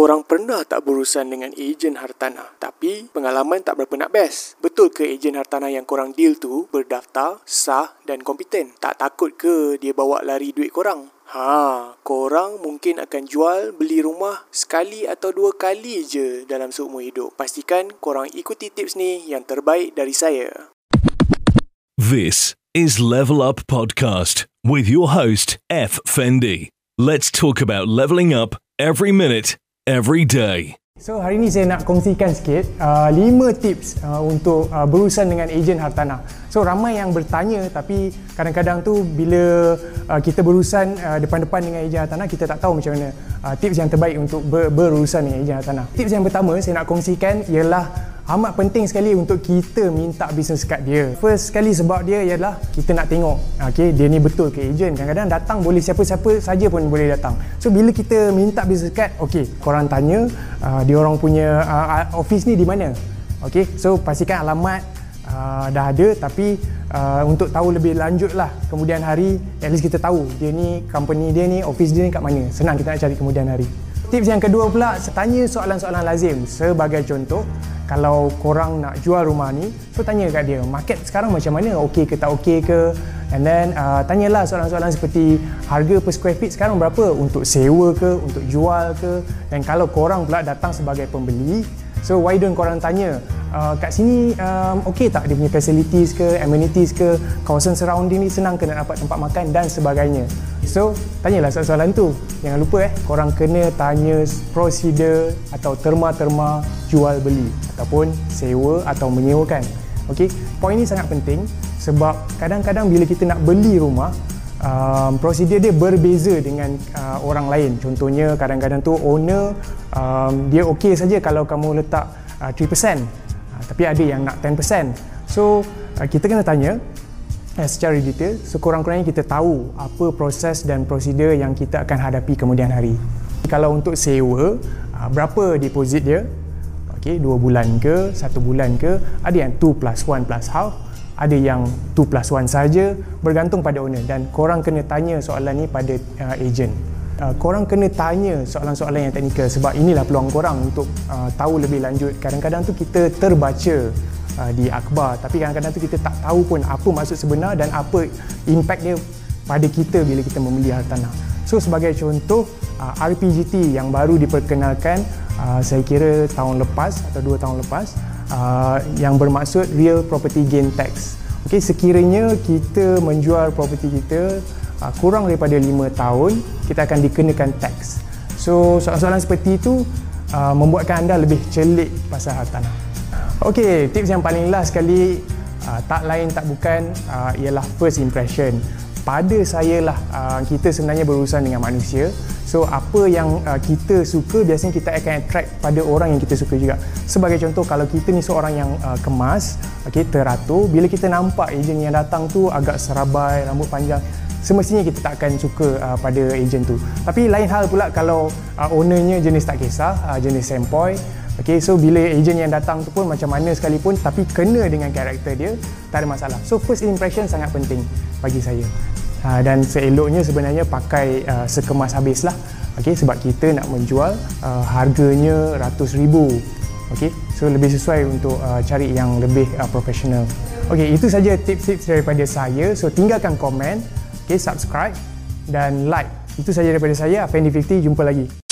Korang pernah tak berurusan dengan ejen hartanah tapi pengalaman tak berapa nak best? Betul ke ejen hartanah yang korang deal tu berdaftar, sah dan kompeten? Tak takut ke dia bawa lari duit korang? Ha, korang mungkin akan jual beli rumah sekali atau dua kali je dalam seumur hidup. Pastikan korang ikuti tips ni yang terbaik dari saya. This is Level Up Podcast with your host, F. Fendi. Let's talk about leveling up every minute every day. So hari ini saya nak kongsikan sikit uh, 5 tips uh, untuk uh, berurusan dengan ejen hartanah. So ramai yang bertanya tapi kadang-kadang tu bila uh, kita berurusan uh, depan-depan dengan ejen hartanah kita tak tahu macam mana uh, tips yang terbaik untuk ber- berurusan dengan ejen hartanah. Tips yang pertama saya nak kongsikan ialah amat penting sekali untuk kita minta business card dia. First sekali sebab dia ialah kita nak tengok okay, dia ni betul ke ejen. Kadang-kadang datang boleh siapa-siapa saja pun boleh datang. So bila kita minta business card, okay, korang tanya uh, dia orang punya uh, office ni di mana. Okay, so pastikan alamat uh, dah ada tapi uh, untuk tahu lebih lanjut lah kemudian hari at least kita tahu dia ni company dia ni office dia ni kat mana senang kita nak cari kemudian hari tips yang kedua pula tanya soalan-soalan lazim sebagai contoh kalau korang nak jual rumah ni so tanya kat dia market sekarang macam mana? Okey ke tak okey ke? And then uh, tanyalah soalan-soalan seperti harga per square feet sekarang berapa? Untuk sewa ke? Untuk jual ke? Dan kalau korang pula datang sebagai pembeli so why don't korang tanya uh, kat sini um, okey tak dia punya facilities ke amenities ke kawasan surrounding ni senang ke nak dapat tempat makan dan sebagainya so tanyalah soalan-soalan tu jangan lupa eh korang kena tanya prosedur atau terma-terma jual beli ataupun sewa atau menyewakan. Okey, poin ini sangat penting sebab kadang-kadang bila kita nak beli rumah um, prosedur dia berbeza dengan uh, orang lain. Contohnya kadang-kadang tu owner um, dia okey saja kalau kamu letak uh, 3%. Uh, tapi ada yang nak 10%. So uh, kita kena tanya uh, secara detail so kurang-kurangnya kita tahu apa proses dan prosedur yang kita akan hadapi kemudian hari. Kalau untuk sewa, uh, berapa deposit dia? okay, 2 bulan ke 1 bulan ke ada yang 2 plus 1 plus half ada yang 2 plus 1 saja bergantung pada owner dan korang kena tanya soalan ni pada uh, agent uh, korang kena tanya soalan-soalan yang teknikal sebab inilah peluang korang untuk uh, tahu lebih lanjut. Kadang-kadang tu kita terbaca uh, di akhbar. Tapi kadang-kadang tu kita tak tahu pun apa maksud sebenar dan apa impact dia pada kita bila kita membeli hartanah so sebagai contoh uh, RPGT yang baru diperkenalkan uh, saya kira tahun lepas atau dua tahun lepas uh, yang bermaksud real property gain tax. Okey, sekiranya kita menjual property kita uh, kurang daripada lima tahun, kita akan dikenakan tax. So, soalan-soalan seperti itu uh, membuatkan anda lebih celik pasal hartanah. Okey, tips yang paling last sekali uh, tak lain tak bukan ialah first impression. Pada saya lah kita sebenarnya berurusan dengan manusia So apa yang kita suka biasanya kita akan attract pada orang yang kita suka juga. Sebagai contoh kalau kita ni seorang yang kemas, okey teratur, bila kita nampak ejen yang datang tu agak serabai, rambut panjang, semestinya kita tak akan suka uh, pada ejen tu. Tapi lain hal pula kalau uh, ownernya jenis tak kisah, uh, jenis sempoi, Okay, so bila ejen yang datang tu pun macam mana sekalipun tapi kena dengan karakter dia, tak ada masalah. So first impression sangat penting bagi saya. Uh, dan seeloknya sebenarnya pakai uh, sekemas habis lah okay, sebab kita nak menjual uh, harganya ratus ribu okay, so lebih sesuai untuk uh, cari yang lebih uh, profesional okay, itu saja tips-tips daripada saya so tinggalkan komen okay, subscribe dan like. Itu saja daripada saya Afendi 50 jumpa lagi